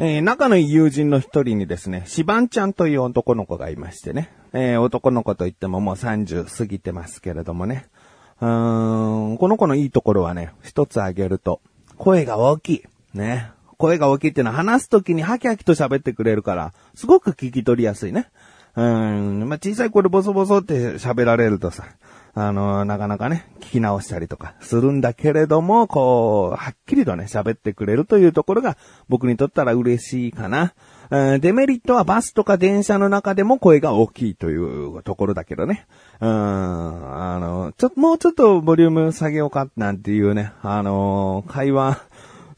えー仲のいい友人の一人にですね、シバンちゃんという男の子がいましてね。えー男の子といってももう30過ぎてますけれどもね。うーん、この子のいいところはね、一つ挙げると、声が大きい。ね。声が大きいっていうのは話すときにハキハキと喋ってくれるから、すごく聞き取りやすいね。うん、まあ、小さい声ボソボソって喋られるとさ、あの、なかなかね、聞き直したりとかするんだけれども、こう、はっきりとね、喋ってくれるというところが僕にとったら嬉しいかな。うんデメリットはバスとか電車の中でも声が大きいというところだけどね。うん、あの、ちょ、もうちょっとボリューム下げようかなんていうね、あの、会話、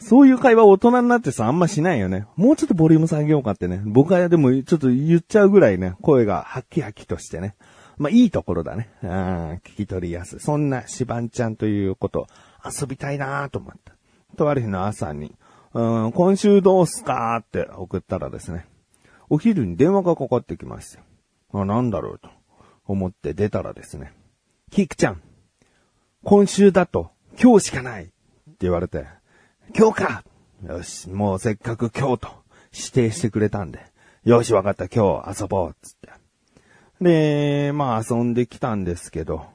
そういう会話大人になってさ、あんましないよね。もうちょっとボリューム下げようかってね。僕はでもちょっと言っちゃうぐらいね、声がハッキハキとしてね。まあいいところだね。うん、聞き取りやすい。そんなシバンちゃんということ、遊びたいなと思った。とある日の朝に、うん、今週どうすかって送ったらですね、お昼に電話がかかってきました。あ、なんだろうと思って出たらですね、キクちゃん、今週だと今日しかないって言われて、今日かよし、もうせっかく今日と指定してくれたんで、よしわかった今日遊ぼうつって。で、まあ遊んできたんですけど、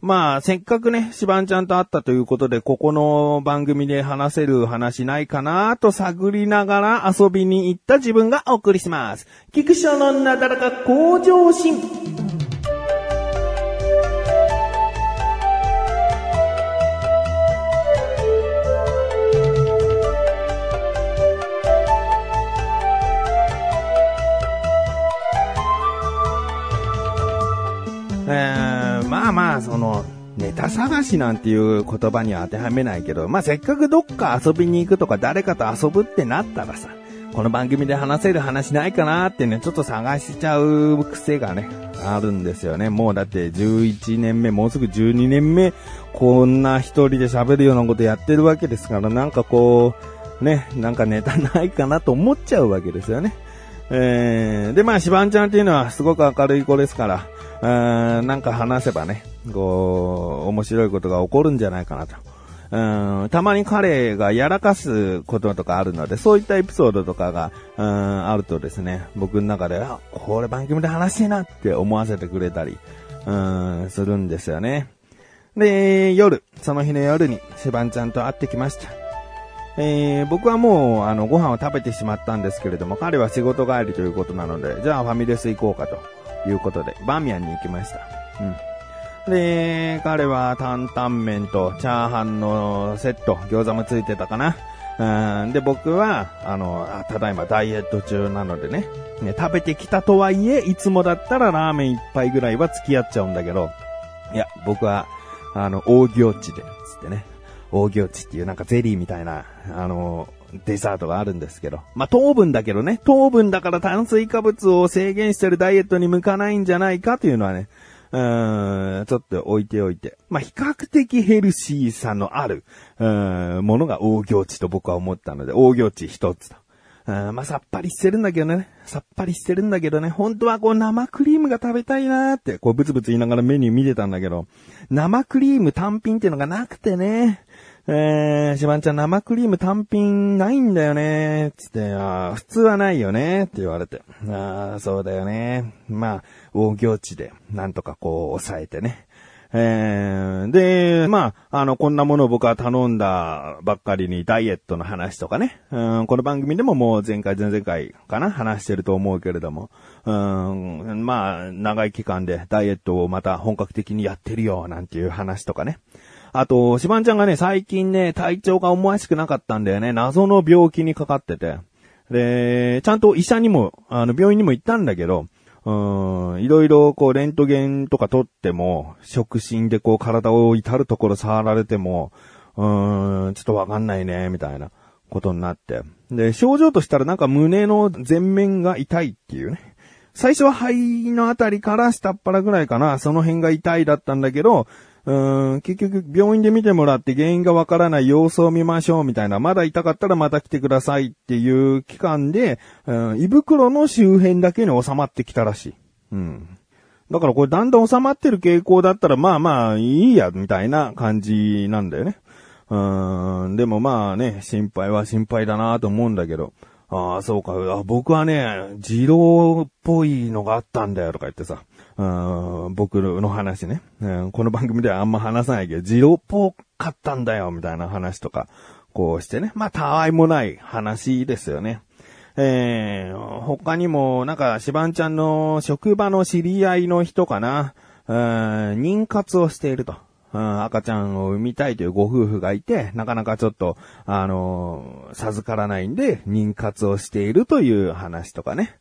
まあ、せっかくね、シバンちゃんと会ったということで、ここの番組で話せる話ないかなと探りながら遊びに行った自分がお送りします。菊池のなだらか向上心。ネタ探しなんていう言葉には当てはめないけど、まあせっかくどっか遊びに行くとか誰かと遊ぶってなったらさ、この番組で話せる話ないかなってね、ちょっと探しちゃう癖がね、あるんですよね。もうだって11年目、もうすぐ12年目、こんな一人で喋るようなことやってるわけですから、なんかこう、ね、なんかネタないかなと思っちゃうわけですよね。えー、で、まあ、シバンちゃんっていうのはすごく明るい子ですから、うんなんか話せばね、こう、面白いことが起こるんじゃないかなと。うんたまに彼がやらかすこととかあるので、そういったエピソードとかが、うんあるとですね、僕の中で、あ、これ番組で話してなって思わせてくれたり、うんするんですよね。で、夜、その日の夜に、シバンちゃんと会ってきました。えー僕はもう、あの、ご飯を食べてしまったんですけれども、彼は仕事帰りということなので、じゃあファミレス行こうかということで、バーミヤンに行きました。うん。で、彼は担々麺とチャーハンのセット、餃子もついてたかな。うんで、僕は、あの、ただいまダイエット中なのでねね、食べてきたとはいえ、いつもだったらラーメン一杯ぐらいは付き合っちゃうんだけど、いや、僕は、あの、大行地で、つってね。大行地っていうなんかゼリーみたいな、あの、デザートがあるんですけど。まあ、糖分だけどね、糖分だから炭水化物を制限してるダイエットに向かないんじゃないかというのはね、うーん、ちょっと置いておいて。まあ、比較的ヘルシーさのある、うーん、ものが大行地と僕は思ったので、大行地一つと。うんまあ、さっぱりしてるんだけどね。さっぱりしてるんだけどね。本当はこう生クリームが食べたいなーって、こうブツブツ言いながらメニュー見てたんだけど、生クリーム単品っていうのがなくてね。えー、しばんちゃん生クリーム単品ないんだよねつって、あ普通はないよねって言われて。ああ、そうだよね。まあ、大行地で、なんとかこう、抑えてね。えー、で、まあ、あの、こんなものを僕は頼んだばっかりにダイエットの話とかね。うん、この番組でももう前回前々回かな話してると思うけれども。うん、まあ、長い期間でダイエットをまた本格的にやってるよ、なんていう話とかね。あと、しばんちゃんがね、最近ね、体調が思わしくなかったんだよね。謎の病気にかかってて。で、ちゃんと医者にも、あの、病院にも行ったんだけど、うん、いろいろこう、レントゲンとか取っても、触診でこう、体を至るところ触られても、うん、ちょっとわかんないね、みたいなことになって。で、症状としたらなんか胸の前面が痛いっていうね。最初は肺のあたりから下っ腹ぐらいかな、その辺が痛いだったんだけど、うん、結局病院で見てもらって原因がわからない様子を見ましょうみたいな、まだ痛かったらまた来てくださいっていう期間で、うん、胃袋の周辺だけに収まってきたらしい。うん。だからこれだんだん収まってる傾向だったらまあまあいいや、みたいな感じなんだよね。うん、でもまあね、心配は心配だなと思うんだけど、ああ、そうか。僕はね、二郎っぽいのがあったんだよとか言ってさ。僕の話ね、うん。この番組ではあんま話さないけど、二郎っぽかったんだよ、みたいな話とか、こうしてね。まあ、たわいもない話ですよね。えー、他にも、なんか、しばんちゃんの職場の知り合いの人かな。妊活をしていると。うん、赤ちゃんを産みたいというご夫婦がいて、なかなかちょっと、あのー、授からないんで、妊活をしているという話とかね。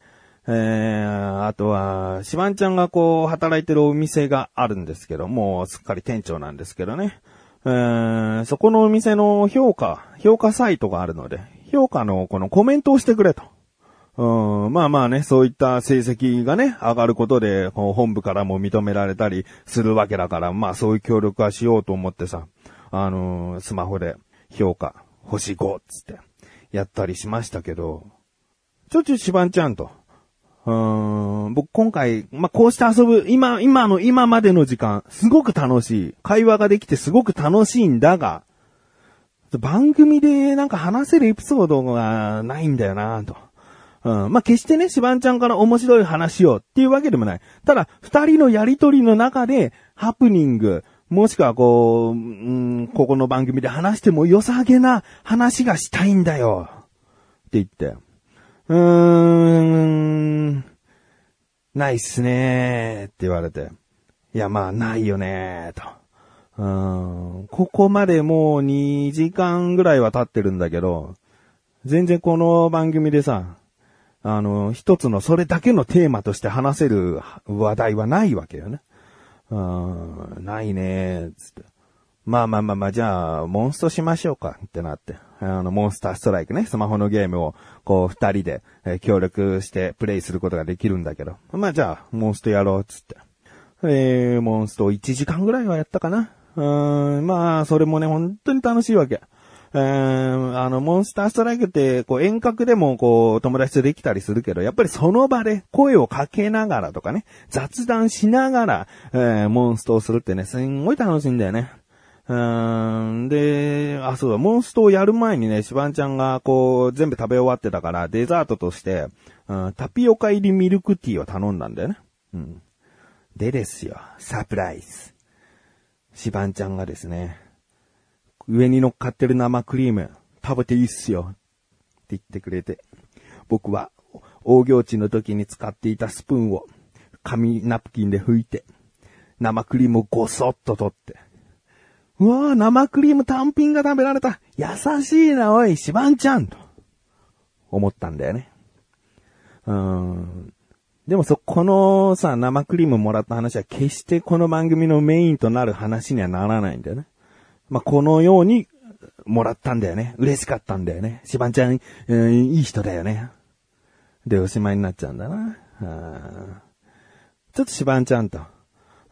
えー、あとは、しばんちゃんがこう、働いてるお店があるんですけど、もうすっかり店長なんですけどね。えー、そこのお店の評価、評価サイトがあるので、評価のこのコメントをしてくれと。うん、まあまあね、そういった成績がね、上がることで、本部からも認められたりするわけだから、まあそういう協力はしようと思ってさ、あのー、スマホで評価、星5つって、やったりしましたけど、ちょちょしばんちゃんと、うん、僕今回、まあ、こうして遊ぶ、今、今の、今までの時間、すごく楽しい。会話ができてすごく楽しいんだが、番組でなんか話せるエピソードがないんだよなと。うん。まあ、決してね、シバンちゃんから面白い話をっていうわけでもない。ただ、二人のやりとりの中で、ハプニング、もしくはこう、うん、ここの番組で話しても良さげな話がしたいんだよ。って言って。うーん、ないっすねーって言われて。いや、まあ、ないよねーと。うん、ここまでもう2時間ぐらいは経ってるんだけど、全然この番組でさ、あの、一つのそれだけのテーマとして話せる話題はないわけよね。うん、ないねつって。まあまあまあまあ、じゃあ、モンストしましょうかってなって。あの、モンスターストライクね、スマホのゲームを、こう、二人で、えー、協力してプレイすることができるんだけど。まあじゃあ、モンストやろう、つって。えー、モンスト1時間ぐらいはやったかな。うん、まあ、それもね、本当に楽しいわけ。えー、あの、モンスターストライクって、こう、遠隔でも、こう、友達とできたりするけど、やっぱりその場で声をかけながらとかね、雑談しながら、えー、モンストをするってね、すんごい楽しいんだよね。うーん、で、あ、そうだ、モンストをやる前にね、シバンちゃんが、こう、全部食べ終わってたから、デザートとして、うん、タピオカ入りミルクティーを頼んだんだよね。うん。でですよ、サプライズ。シバンちゃんがですね、上に乗っかってる生クリーム、食べていいっすよ。って言ってくれて。僕は、大行地の時に使っていたスプーンを、紙ナプキンで拭いて、生クリームをごそっと取って。うわぁ、生クリーム単品が食べられた。優しいな、おい、シバンちゃんと。思ったんだよね。うーん。でもそ、このさ、生クリームもらった話は決してこの番組のメインとなる話にはならないんだよね。まあ、このように、もらったんだよね。嬉しかったんだよね。しばんちゃん、うん、いい人だよね。で、おしまいになっちゃうんだな。ちょっとしばんちゃんと。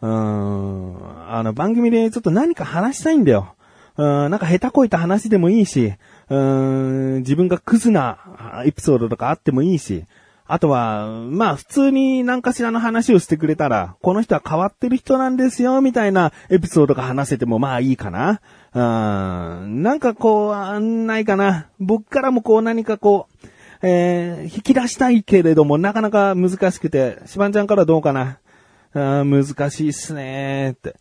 うん、あの、番組でちょっと何か話したいんだよ。うん、なんか下手こいた話でもいいし、うん、自分がクズなエピソードとかあってもいいし、あとは、まあ普通に何かしらの話をしてくれたら、この人は変わってる人なんですよ、みたいなエピソードが話せてもまあいいかな。うん、なんかこう、ないかな。僕からもこう何かこう、えー、引き出したいけれども、なかなか難しくて、しばんちゃんからどうかな。あ難しいっすねーって。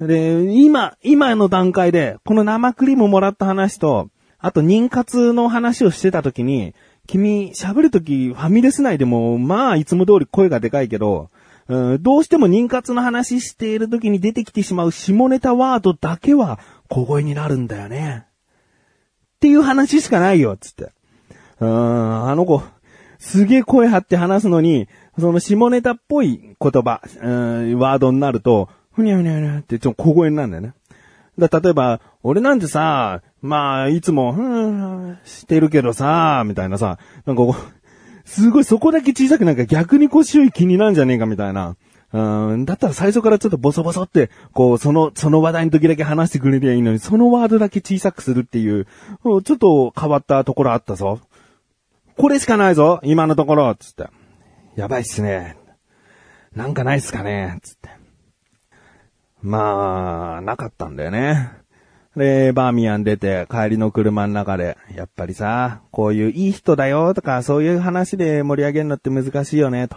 で、今、今の段階で、この生クリームもらった話と、あと妊活の話をしてた時に、君、喋るとき、ファミレス内でも、まあ、いつも通り声がでかいけど、うん、どうしても妊活の話しているときに出てきてしまう下ネタワードだけは小声になるんだよね。っていう話しかないよ、つって。うん、あの子、すげえ声張って話すのに、その下ネタっぽい言葉、うん、ワードになると、ふにゃふにゃふにゃってちょっと小声になるんだよね。だ例えば、俺なんてさ、まあ、いつも、ふん、してるけどさ、みたいなさ、なんかこう、すごいそこだけ小さくなんか逆に腰よい気になるんじゃねえかみたいな。うん、だったら最初からちょっとボソボソって、こう、その、その話題の時だけ話してくれりゃいいのに、そのワードだけ小さくするっていう、ちょっと変わったところあったぞ。これしかないぞ今のところつって。やばいっすね。なんかないっすかねつって。まあ、なかったんだよね。で、バーミヤン出て帰りの車の中で、やっぱりさ、こういういい人だよとか、そういう話で盛り上げるのって難しいよね、と。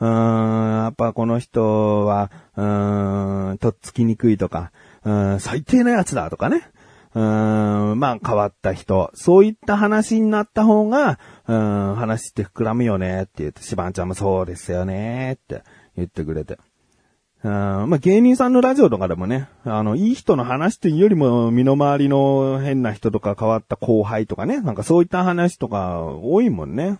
うーん、やっぱこの人は、うーん、とっつきにくいとか、うーん、最低なやつだとかね。うーん、まあ変わった人。そういった話になった方が、うん、話って膨らむよねって言って、シバンちゃんもそうですよねって言ってくれて。うん、まあ芸人さんのラジオとかでもね、あの、いい人の話っていうよりも、身の回りの変な人とか変わった後輩とかね、なんかそういった話とか多いもんね。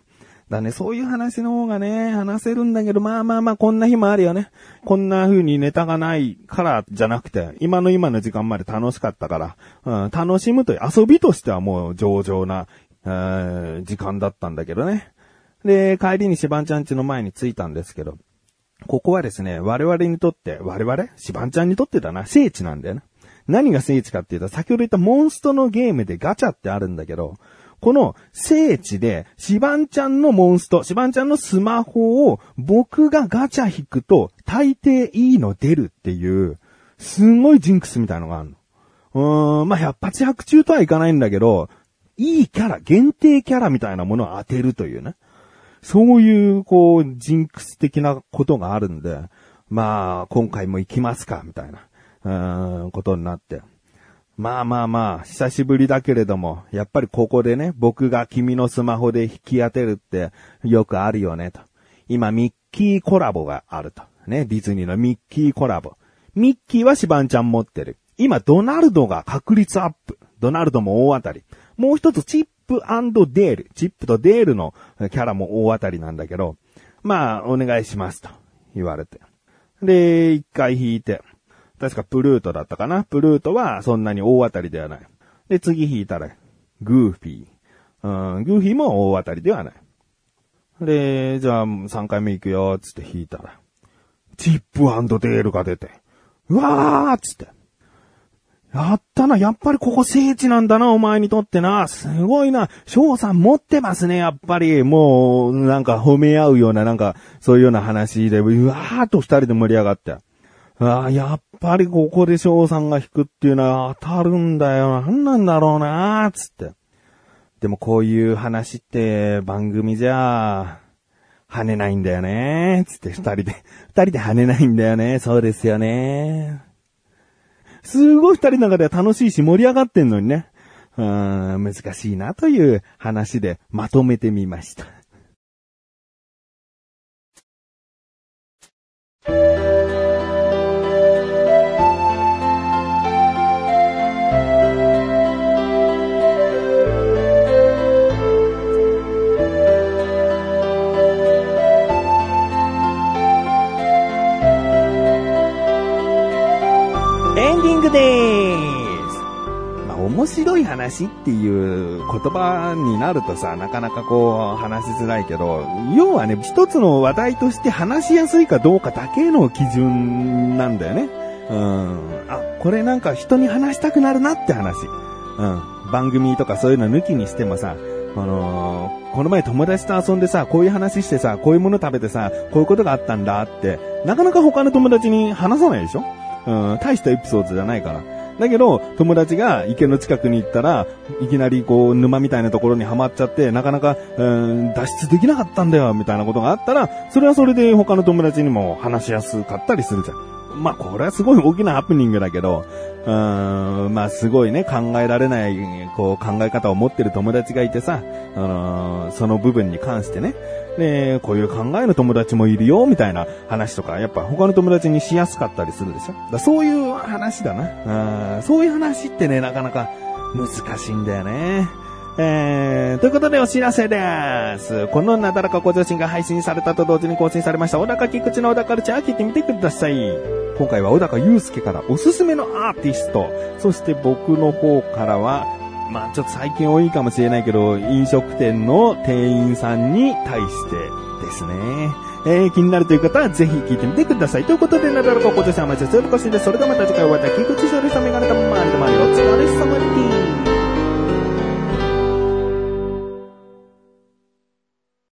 だね、そういう話の方がね、話せるんだけど、まあまあまあ、こんな日もあるよね。こんな風にネタがないからじゃなくて、今の今の時間まで楽しかったから、うん、楽しむという遊びとしてはもう上々な、えー、時間だったんだけどね。で、帰りにシバンちゃん家の前に着いたんですけど、ここはですね、我々にとって、我々？シバンちゃんにとってだな、聖地なんだよね。何が聖地かっていうと、先ほど言ったモンストのゲームでガチャってあるんだけど、この聖地で、シバンちゃんのモンスト、シバンちゃんのスマホを僕がガチャ引くと大抵いいの出るっていう、すんごいジンクスみたいのがあるの。うーん、まあ、百発百中とはいかないんだけど、いいキャラ、限定キャラみたいなものを当てるというね。そういう、こう、ジンクス的なことがあるんで、まあ、今回も行きますか、みたいな、うーん、ことになって。まあまあまあ、久しぶりだけれども、やっぱりここでね、僕が君のスマホで引き当てるってよくあるよね、と。今、ミッキーコラボがあると。ね、ディズニーのミッキーコラボ。ミッキーはシバンちゃん持ってる。今、ドナルドが確率アップ。ドナルドも大当たり。もう一つ、チップデール。チップとデールのキャラも大当たりなんだけど、まあ、お願いしますと言われて。で、一回引いて。確かプルートだったかな。プルートはそんなに大当たりではない。で、次引いたら、グーフィー。うん、グーフィーも大当たりではない。で、じゃあ3回目行くよ、つって引いたら、チップデールが出て、うわーつって。やったな、やっぱりここ聖地なんだな、お前にとってな。すごいな。翔さん持ってますね、やっぱり。もう、なんか褒め合うような、なんか、そういうような話で、うわーっと二人で盛り上がって。ああ、やっぱりここで翔さんが弾くっていうのは当たるんだよ。なんなんだろうなつって。でもこういう話って番組じゃ、跳ねないんだよねつって二人で、二人で跳ねないんだよね。そうですよね。すごい二人の中では楽しいし盛り上がってんのにね。うん、難しいなという話でまとめてみました。話っていう言葉になるとさ、なかなかこう話しづらいけど、要はね、一つの話題として話しやすいかどうかだけの基準なんだよね。うん。あ、これなんか人に話したくなるなって話。うん。番組とかそういうの抜きにしてもさ、あのー、この前友達と遊んでさ、こういう話してさ、こういうもの食べてさ、こういうことがあったんだって、なかなか他の友達に話さないでしょ？うん、大したエピソードじゃないから。だけど、友達が池の近くに行ったら、いきなりこう、沼みたいなところにはまっちゃって、なかなか、うん、脱出できなかったんだよ、みたいなことがあったら、それはそれで他の友達にも話しやすかったりするじゃん。まあ、これはすごい大きなハプニングだけど、うん、まあ、すごいね、考えられない、こう、考え方を持ってる友達がいてさ、あのー、その部分に関してね、で、こういう考えの友達もいるよ、みたいな話とか、やっぱ他の友達にしやすかったりするでしょ？だそういう話だな。そういう話ってね、なかなか難しいんだよね。えー、ということでお知らせです。このなだらかご女子が配信されたと同時に更新されました、小高菊池の小高ルチャー聞いてみてください。今回は小高祐介からおすすめのアーティスト、そして僕の方からは、まあちょっと最近多いかもしれないけど、飲食店の店員さんに対してですね。えー、気になるという方はぜひ聞いてみてください。ということで、なだらかご女子はまちするこしです。それではまた次回お会いいたい。菊池勝利さんメガネたまりとまりお疲れ様です。